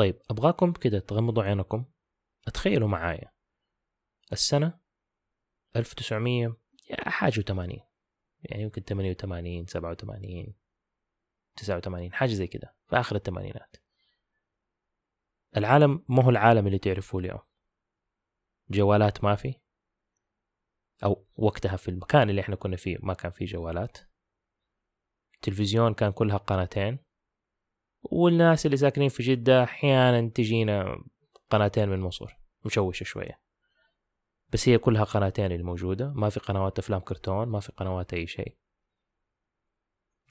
طيب أبغاكم كده تغمضوا عينكم. أتخيلوا معايا. السنة 1900 حاجة و80 يعني يمكن 88 87 89 حاجة زي كده في آخر الثمانينات. العالم ما هو العالم اللي تعرفوه اليوم. جوالات ما في. أو وقتها في المكان اللي إحنا كنا فيه ما كان فيه جوالات. التلفزيون كان كلها قناتين. والناس اللي ساكنين في جدة أحيانا تجينا قناتين من مصر مشوشة شوية. بس هي كلها قناتين الموجودة ما في قنوات أفلام كرتون ما في قنوات أي شيء.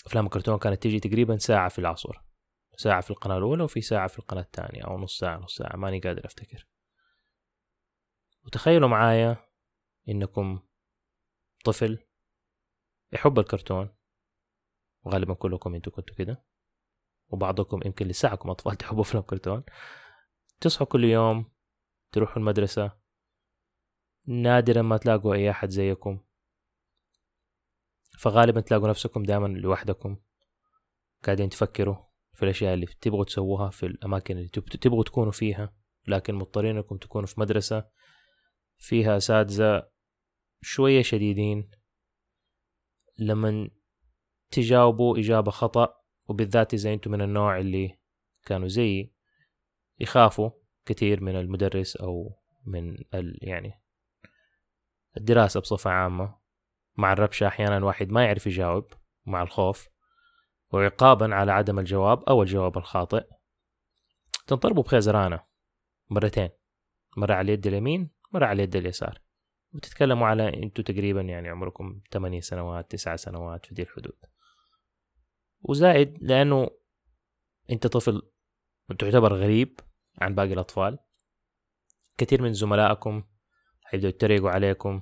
أفلام الكرتون كانت تيجي تقريبا ساعة في العصر ساعة في القناة الأولى وفي ساعة في القناة الثانية أو نص ساعة نص ساعة ماني قادر أفتكر. وتخيلوا معايا إنكم طفل يحب الكرتون وغالبا كلكم أنتوا كنتوا كده. وبعضكم يمكن لساعكم أطفال تحبوا أفلام كرتون. تصحوا كل يوم تروحوا المدرسة. نادرا ما تلاقوا أي أحد زيكم. فغالبا تلاقوا نفسكم دائما لوحدكم قاعدين تفكروا في الأشياء اللي تبغوا تسووها في الأماكن اللي تبغوا تكونوا فيها. لكن مضطرين أنكم تكونوا في مدرسة فيها أساتذة شوية شديدين. لما تجاوبوا إجابة خطأ وبالذات إذا أنتم من النوع اللي كانوا زيي يخافوا كثير من المدرس أو من ال يعني الدراسة بصفة عامة. مع الربشة أحيانا واحد ما يعرف يجاوب مع الخوف. وعقابا على عدم الجواب أو الجواب الخاطئ. تنضربوا بخيزرانة مرتين. مرة على اليد اليمين مرة على اليد اليسار. وتتكلموا على أنتوا تقريبا يعني عمركم 8 سنوات 9 سنوات في دي الحدود. وزائد لأنه أنت طفل تعتبر غريب عن باقي الأطفال. كثير من زملائكم حيبدأوا يتريقوا عليكم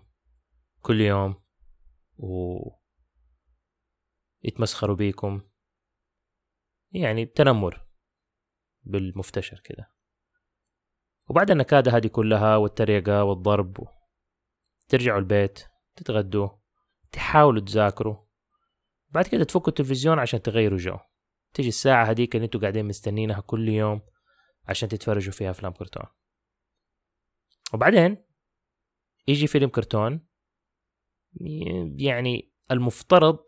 كل يوم و يتمسخروا بيكم. يعني تنمر بالمفتشر كده. وبعد النكادة هذه كلها والتريقة والضرب ترجعوا البيت تتغدوا تحاولوا تذاكروا. بعد كده تفكوا التلفزيون عشان تغيروا جو. تيجي الساعة هذيك اللي أنتوا قاعدين مستنينها كل يوم عشان تتفرجوا فيها أفلام كرتون. وبعدين يجي فيلم كرتون يعني المفترض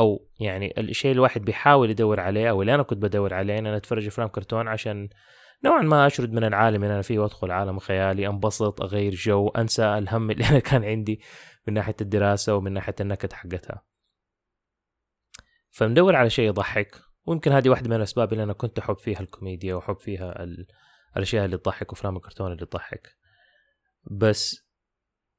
أو يعني الشيء الواحد بيحاول يدور عليه أو اللي أنا كنت بدور عليه إن أنا أتفرج أفلام كرتون عشان نوعا ما أشرد من العالم اللي أنا فيه وأدخل عالم خيالي أنبسط أغير جو أنسى الهم اللي أنا كان عندي من ناحية الدراسة ومن ناحية النكد حقتها. فمدور على شيء يضحك ويمكن هذه واحدة من الأسباب اللي أنا كنت أحب فيها الكوميديا وأحب فيها الأشياء اللي تضحك وأفلام الكرتون اللي تضحك. بس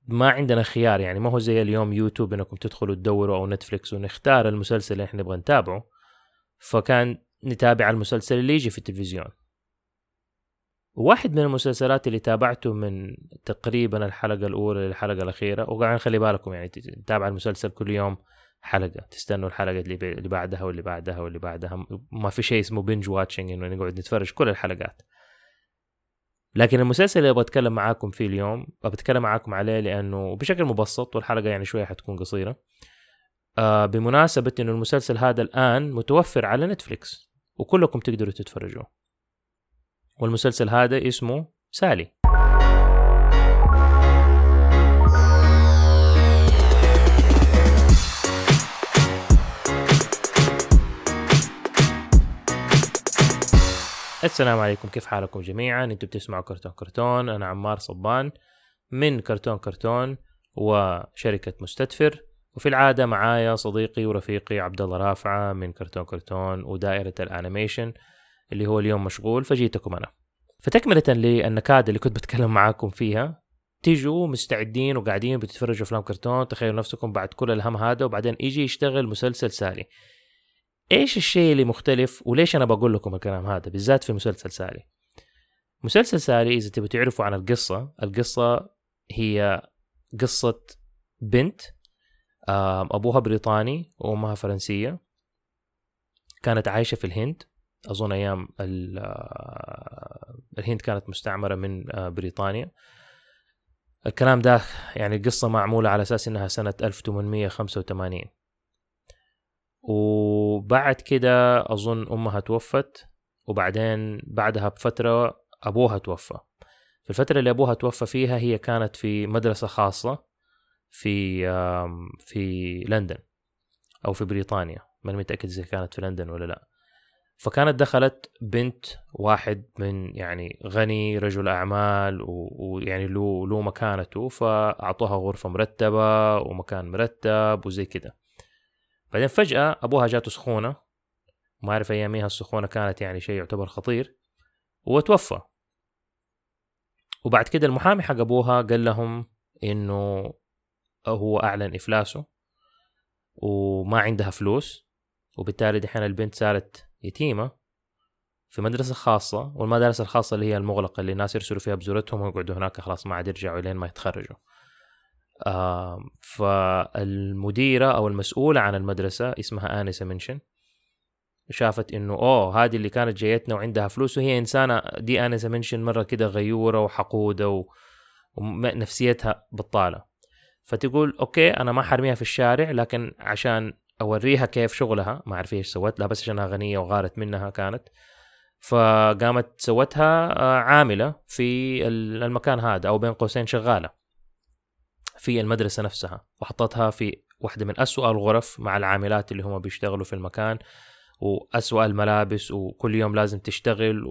ما عندنا خيار يعني ما هو زي اليوم يوتيوب إنكم تدخلوا تدوروا أو Netflix ونختار المسلسل اللي إحنا نبغى نتابعه. فكان نتابع المسلسل اللي يجي في التلفزيون. واحد من المسلسلات اللي تابعته من تقريبا الحلقة الأولى للحلقة الأخيرة وقاعد خلي بالكم يعني تتابع المسلسل كل يوم. حلقة تستنوا الحلقة اللي بعدها واللي بعدها واللي بعدها. ما في شيء اسمه binge watching إنه نقعد نتفرج كل الحلقات. لكن المسلسل اللي أبغى أتكلم معاكم فيه اليوم أبغى أتكلم معاكم عليه لأنه بشكل مبسط والحلقة يعني شوية حتكون قصيرة. آه بمناسبة إنه المسلسل هذا الآن متوفر على نتفليكس وكلكم تقدروا تتفرجوا والمسلسل هذا اسمه سالي. السلام عليكم كيف حالكم جميعا؟ أنتم بتسمعوا كرتون كرتون أنا عمار صبان من كرتون كرتون وشركة مستدفر. وفي العادة معايا صديقي ورفيقي عبد الله رافعة من كرتون كرتون ودائرة ال animation اللي هو اليوم مشغول فجيتكم أنا. فتكملة للنكد اللي كنت بتكلم معاكم فيها تيجوا مستعدين وقاعدين بتتفرجوا أفلام كرتون تخيلوا نفسكم بعد كل الهم هذا وبعدين يجي يشتغل مسلسل سالي. إيش الشيء اللي مختلف وليش أنا بقول لكم الكلام هذا بالذات في مسلسل ساري؟ مسلسل ساري إذا تبغوا تعرفوا عن القصة القصة هي قصة بنت أبوها بريطاني وأمها فرنسية. كانت عايشة في الهند. أظن أيام الهند كانت مستعمرة من بريطانيا. الكلام ده يعني القصة معمولة على أساس إنها سنة 1885 وبعد كده أظن أمها توفت وبعدين بعدها بفترة أبوها توفى. في الفترة اللي أبوها توفى فيها هي كانت في مدرسة خاصة في في لندن أو في بريطانيا. ما متأكد إذا كانت في لندن ولا لا. فكانت دخلت بنت واحد من يعني غني رجل أعمال ويعني له له مكانته فأعطوها غرفة مرتبة ومكان مرتب وزي كده. بعدين فجأة أبوها جاته سخونة ما أعرف أياميها السخونة كانت يعني شيء يعتبر خطير وتوفى. وبعد كده المحامي حق أبوها قال لهم إنه هو أعلن إفلاسه وما عندها فلوس وبالتالي دحين البنت صارت يتيمة في مدرسة خاصة والمدارس الخاصة اللي هي المغلقة اللي الناس يرسلوا فيها بزورتهم ويقعدوا هناك خلاص ما عاد يرجعوا لين ما يتخرجوا. فالمديرة أو المسؤولة عن المدرسة اسمها آنسة منشن شافت إنه أوه هذه اللي كانت جايتنا وعندها فلوس وهي إنسانة دي آنسة منشن مرة كده غيورة وحقودة. ونفسيتها بطالة فتقول okay أنا ما حرميها في الشارع لكن عشان أوريها كيف شغلها ما أعرف إيش سوت لها بس عشانها غنيه وغارت منها كانت فقامت سوتها آه، عاملة في المكان هذا أو بين قوسين شغالة في المدرسة نفسها وحطتها في واحدة من أسوأ الغرف مع العاملات اللي هم بيشتغلوا في المكان وأسوأ الملابس وكل يوم لازم تشتغل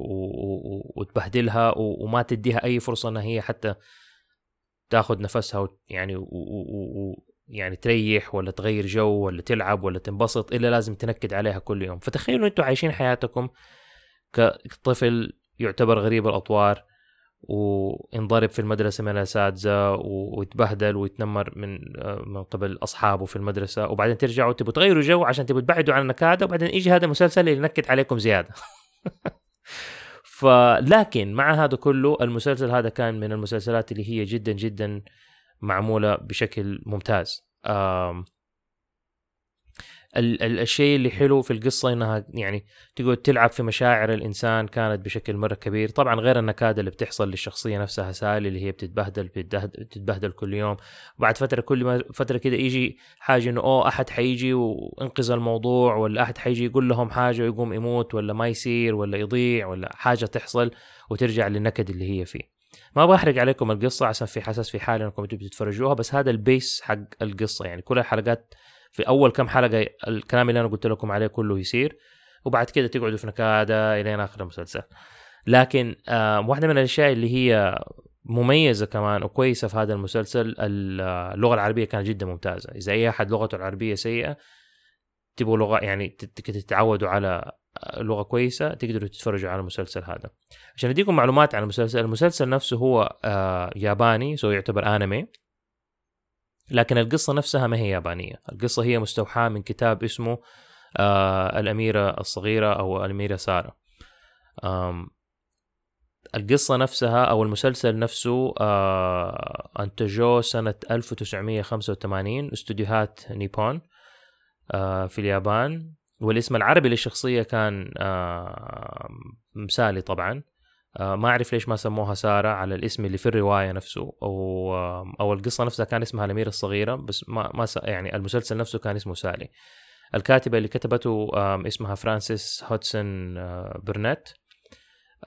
وتبهدلها وما تديها أي فرصة أنها هي حتى تاخذ نفسها يعني يعني تريح ولا تغير جو ولا تلعب ولا تنبسط إلا لازم تنكد عليها كل يوم. فتخيلوا أنتم عايشين حياتكم كطفل يعتبر غريب الأطوار وينضرب في المدرسة من الأساتذة ويتبهدل ويتنمر من من قبل أصحابه في المدرسة. وبعدين ترجعوا تبوا تغيروا جو عشان تبوا تبعدوا عن النكادة. وبعدين يجي هذا المسلسل اللي ينكد عليكم زيادة. فلكن مع هذا كله المسلسل هذا كان من المسلسلات اللي هي جدا جدا معمولة بشكل ممتاز. الشيء اللي حلو في القصة إنها يعني تقعد تلعب في مشاعر الإنسان كانت بشكل مرة كبير. طبعا غير النكاده اللي بتحصل للشخصية نفسها سالي اللي هي بتتبهدل بتتبهدل كل يوم. وبعد فترة كل ما فترة كده يجي حاجة إنه أوه أحد حيجي وانقذ الموضوع ولا أحد حيجي يقول لهم حاجة ويقوم يموت ولا ما يصير ولا يضيع ولا حاجة تحصل وترجع للنكد اللي هي فيه. ما بحرق عليكم القصة عشان في حساس في حال إنكم تتفرجوها بس هذا البيس حق القصة. يعني كل الحلقات في أول كم حلقة الكلام اللي أنا قلت لكم عليه كله يصير وبعد كده تقعدوا في نكادة الين آخر المسلسل. لكن آه واحدة من الأشياء اللي هي مميزة كمان وكويسة في هذا المسلسل اللغة العربية كانت جدا ممتازة. إذا أي أحد لغته العربية سيئة تبغوا لغة يعني تتعودوا على لغة كويسة تقدروا تتفرجوا على المسلسل هذا. عشان أديكم معلومات عن المسلسل المسلسل نفسه هو آه ياباني سو يعتبر أنمي. لكن القصة نفسها ما هي يابانية. القصة هي مستوحاة من كتاب اسمه آه الأميرة الصغيرة أو الأميرة سارة. القصة نفسها أو المسلسل نفسه آه أنتجوه سنة 1985 استوديوهات نيبون آه في اليابان. والاسم العربي للشخصية كان آه مسالي طبعا. ما أعرف ليش ما سموها سارة على الاسم اللي في الرواية نفسه أو أو القصة نفسها كان اسمها الأميرة الصغيرة بس ما ما يعني المسلسل نفسه كان اسمه سالي. الكاتبة اللي كتبته اسمها فرانسيس هودسون آه، برنت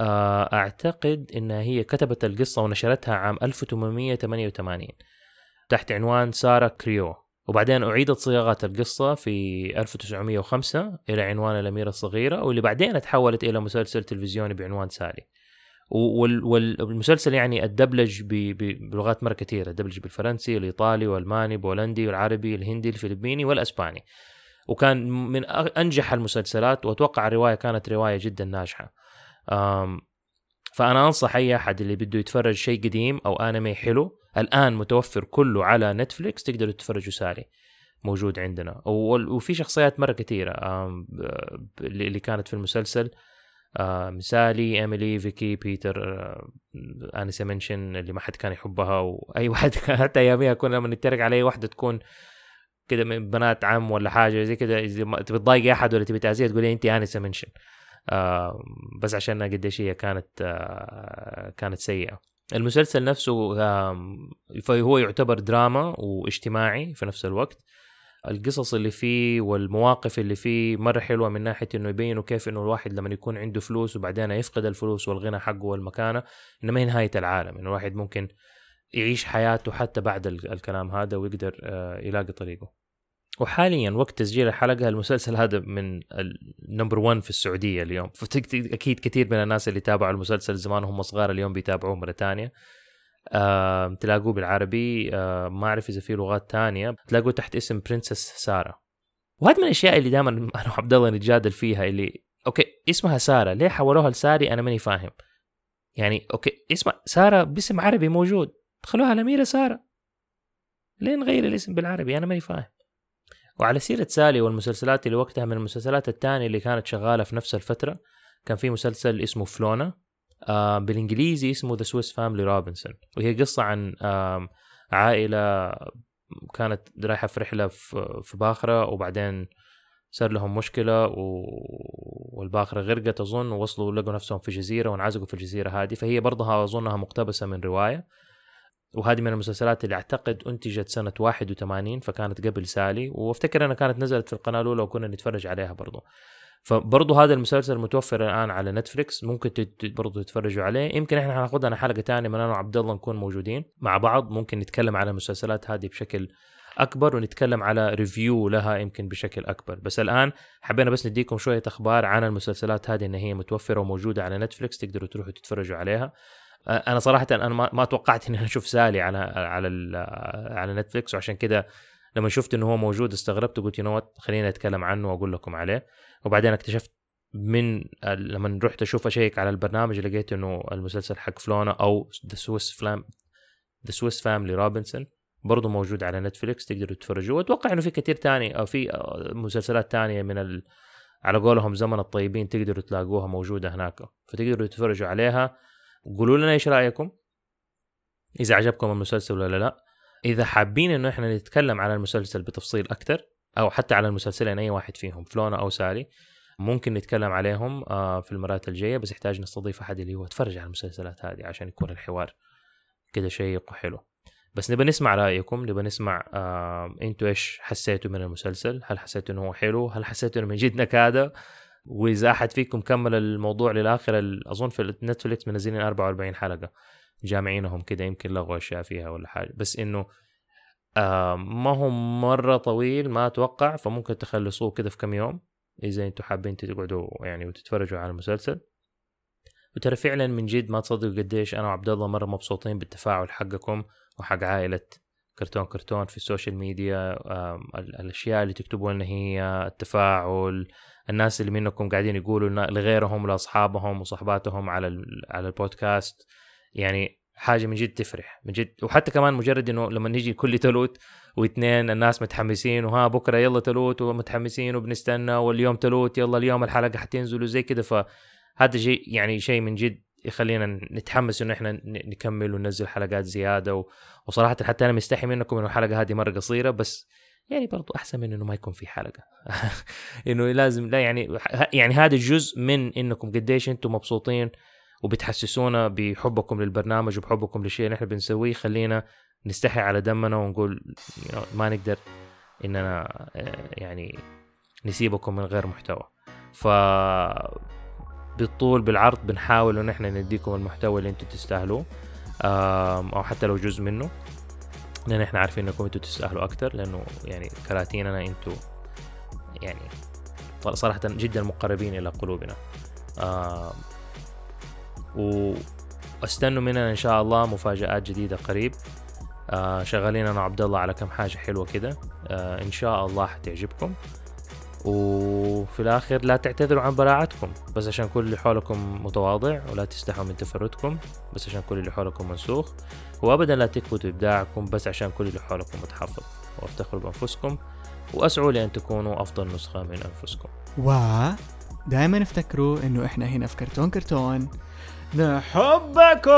آه، أعتقد انها هي كتبت القصة ونشرتها عام 1888 تحت عنوان سارة كرو. وبعدين أعيدت صياغة القصة في 1905 إلى عنوان الأميرة الصغيرة واللي بعدين تحولت إلى مسلسل تلفزيوني بعنوان سالي. والمسلسل يعني الدبلج بلغات مرة كثيرة. الدبلج بالفرنسي الإيطالي والألماني والهولندي والعربي الهندي الفلبيني والأسباني. وكان من أنجح المسلسلات وأتوقع الرواية كانت رواية جدا ناجحة. فأنا أنصح أي أحد اللي بده يتفرج شيء قديم أو أنمي حلو الآن متوفر كله على نتفليكس تقدروا تتفرجوا سالي موجود عندنا. وفي شخصيات مرة كثيرة اللي كانت في المسلسل. مثل سالي إيميلي فيكي بيتر آه انسة منشن اللي ما حد كان يحبها وأي واحد حتى أياميها كنا لما نتريق على اي واحدة تكون كده من بنات عم ولا حاجة زي كده تبي تضايقي أحد ولا تبي تعزيه تقولي انت انسة منشن آه بس عشان قديش هي كانت آه كانت سيئة. المسلسل نفسه آه فهو يعتبر دراما واجتماعي في نفس الوقت. القصص اللي فيه والمواقف اللي فيه مرة حلوة من ناحية إنه يبينوا كيف إنه الواحد لما يكون عنده فلوس وبعدين يفقد الفلوس والغنى حقه والمكانة إنه ما هي نهاية العالم إنه الواحد ممكن يعيش حياته حتى بعد الكلام هذا ويقدر آه، يلاقي طريقه. وحاليا وقت تسجيل الحلقة المسلسل هذا من النمبر 1 في السعودية اليوم. أكيد كثير من الناس اللي تابعوا المسلسل زمان هم صغار اليوم بيتابعوه مرة ثانية آه، تلاقوه بالعربي آه، ما أعرف إذا في لغات تانية. تلاقوه تحت اسم Princess Sarah وهذا من الأشياء اللي دائما أنا وعبد الله نتجادل فيها اللي okay اسمها ساره ليه حولوها لسالي أنا ماني فاهم. يعني okay اسمها ساره باسم عربي موجود. خلوها الاميره ساره ليه نغير الاسم بالعربي؟ أنا ماني فاهم. وعلى سيرة سالي والمسلسلات اللي وقتها من المسلسلات الثانية اللي كانت شغالة في نفس الفترة كان في مسلسل اسمه فلونا بالإنجليزي اسمه ذا سويس فاملي روبنسون وهي قصة عن آه عائلة كانت رايحة في رحلة في باخرة وبعدين صار لهم مشكلة و... والباخرة غرقت أظن ووصلوا لقوا نفسهم في جزيرة وانعزقوا في الجزيرة هذه. فهي برضها أظنها مقتبسة من رواية. وهذه من المسلسلات اللي أعتقد أنتجت سنة 81 فكانت قبل سالي. وافتكر أنها كانت نزلت في القناة الأولى وكنا نتفرج عليها برضو. فبرضه هذا المسلسل متوفر الآن على نتفليكس ممكن برضه تتفرجوا عليه. يمكن إحنا حناخذها حلقة ثانية من أنا وعبد الله نكون موجودين مع بعض. ممكن نتكلم على المسلسلات هذه بشكل أكبر ونتكلم على review لها يمكن بشكل أكبر. بس الآن حبينا بس نديكم شوية أخبار عن المسلسلات هذه إن هي متوفرة وموجودة على نتفلكس تقدروا تروحوا تتفرجوا عليها. أنا صراحة أنا ما توقعت إني أشوف سالي على على على نتفلكس وعشان كده لما شفت إنه هو موجود استغربت وقلت يو خليني أتكلم عنه وأقول لكم عليه. وبعدين اكتشفت من لما رحت أشوف أشيك على البرنامج لقيت إنه المسلسل حق فلونا أو The Swiss Fam The Swiss Family Robinson برضه موجود على نتفليكس تقدروا تتفرجوا. وأتوقع إنه في كثير تاني أو في مسلسلات تانية من ال... على قولهم زمن الطيبين تقدروا تلاقوها موجودة هناك. فتقدروا تتفرجوا عليها. قولوا لنا إيش رأيكم؟ إذا عجبكم المسلسل ولا لا. إذا حابين إنه إحنا نتكلم على المسلسل بتفصيل أكثر أو حتى على المسلسلين أي واحد فيهم فلونا أو سالي ممكن نتكلم عليهم آه، في المرات الجاية بس يحتاج نستضيف أحد اللي هو يتفرج على المسلسلات هذه عشان يكون الحوار كده شيق وحلو. بس نبى نسمع رأيكم نبى نسمع آه أنتوا إيش حسيتوا من المسلسل؟ هل حسيتوا إنه هو حلو؟ هل حسيتوا إنه من جد نكاده وإذا أحد فيكم كمل الموضوع للآخر أظن في نتفليكس منزلين 44 حلقة. جامعينهم كده يمكن لغوا أشياء فيها ولا حاجة. بس إنه آه ما هو مرة طويل ما أتوقع فممكن تخلصوه كده في كم يوم. إذا أنتم حابين تقعدوا يعني وتتفرجوا على المسلسل. وترى فعلا من جد ما تصدقوا قديش أنا وعبد الله مرة مبسوطين بالتفاعل حقكم وحق عائلة كرتون كرتون في ال social media الأشياء اللي تكتبوا لنا هي التفاعل الناس اللي منكم قاعدين يقولوا لغيرهم لأصحابهم وصحباتهم على على البودكاست. يعني حاجة من جد تفرح من جد. وحتى كمان مجرد إنه لما نيجي كل تلوت واثنين الناس متحمسين وها بكرة يلا تلوت ومتحمسين وبنستنى واليوم تلوت يلا اليوم الحلقة حتنزل وزي كده. فهذا شيء يعني شيء من جد يخلينا نتحمس إنه إحنا نكمل وننزل حلقات زيادة. وصراحة حتى أنا مستحي منكم إنه الحلقة هذه مرة قصيرة بس يعني برضو أحسن من إنه ما يكون في حلقة. إنه لازم لا يعني يعني هذا جزء من إنكم قديش أنتم مبسوطين وبتحسسونا بحبكم للبرنامج وبحبكم للشيء اللي إحنا بنسويه خلينا نستحي على دمنا ونقول ما نقدر إننا آه، يعني نسيبكم من غير محتوى. ف بالطول بالعرض بنحاول ان إحنا نديكم المحتوى اللي أنتم تستاهلوه أو حتى لو جزء منه. لأن إحنا عارفين إنكم أنتم تستاهلوا أكثر لأنه يعني كراتيننا أنتم يعني صراحة جدا مقربين إلى قلوبنا. واستنوا مننا إن شاء الله مفاجآت جديدة قريب. آه شغالين أنا وعبد الله على كم حاجة حلوة كده. آه إن شاء الله حتعجبكم. وفي الآخر لا تعتذروا عن براعتكم بس عشان كل اللي حولكم متواضع ولا تستحوا من تفردكم بس عشان كل اللي حولكم منسوخ. وابدا لا تكبتوا ابداعكم بس عشان كل اللي حولكم متحفظ. وافتخروا بأنفسكم وأسعوا لأن تكونوا أفضل نسخة من أنفسكم. و دائما افتكروا إنه إحنا هنا في كرتون كرتون. نحبكم.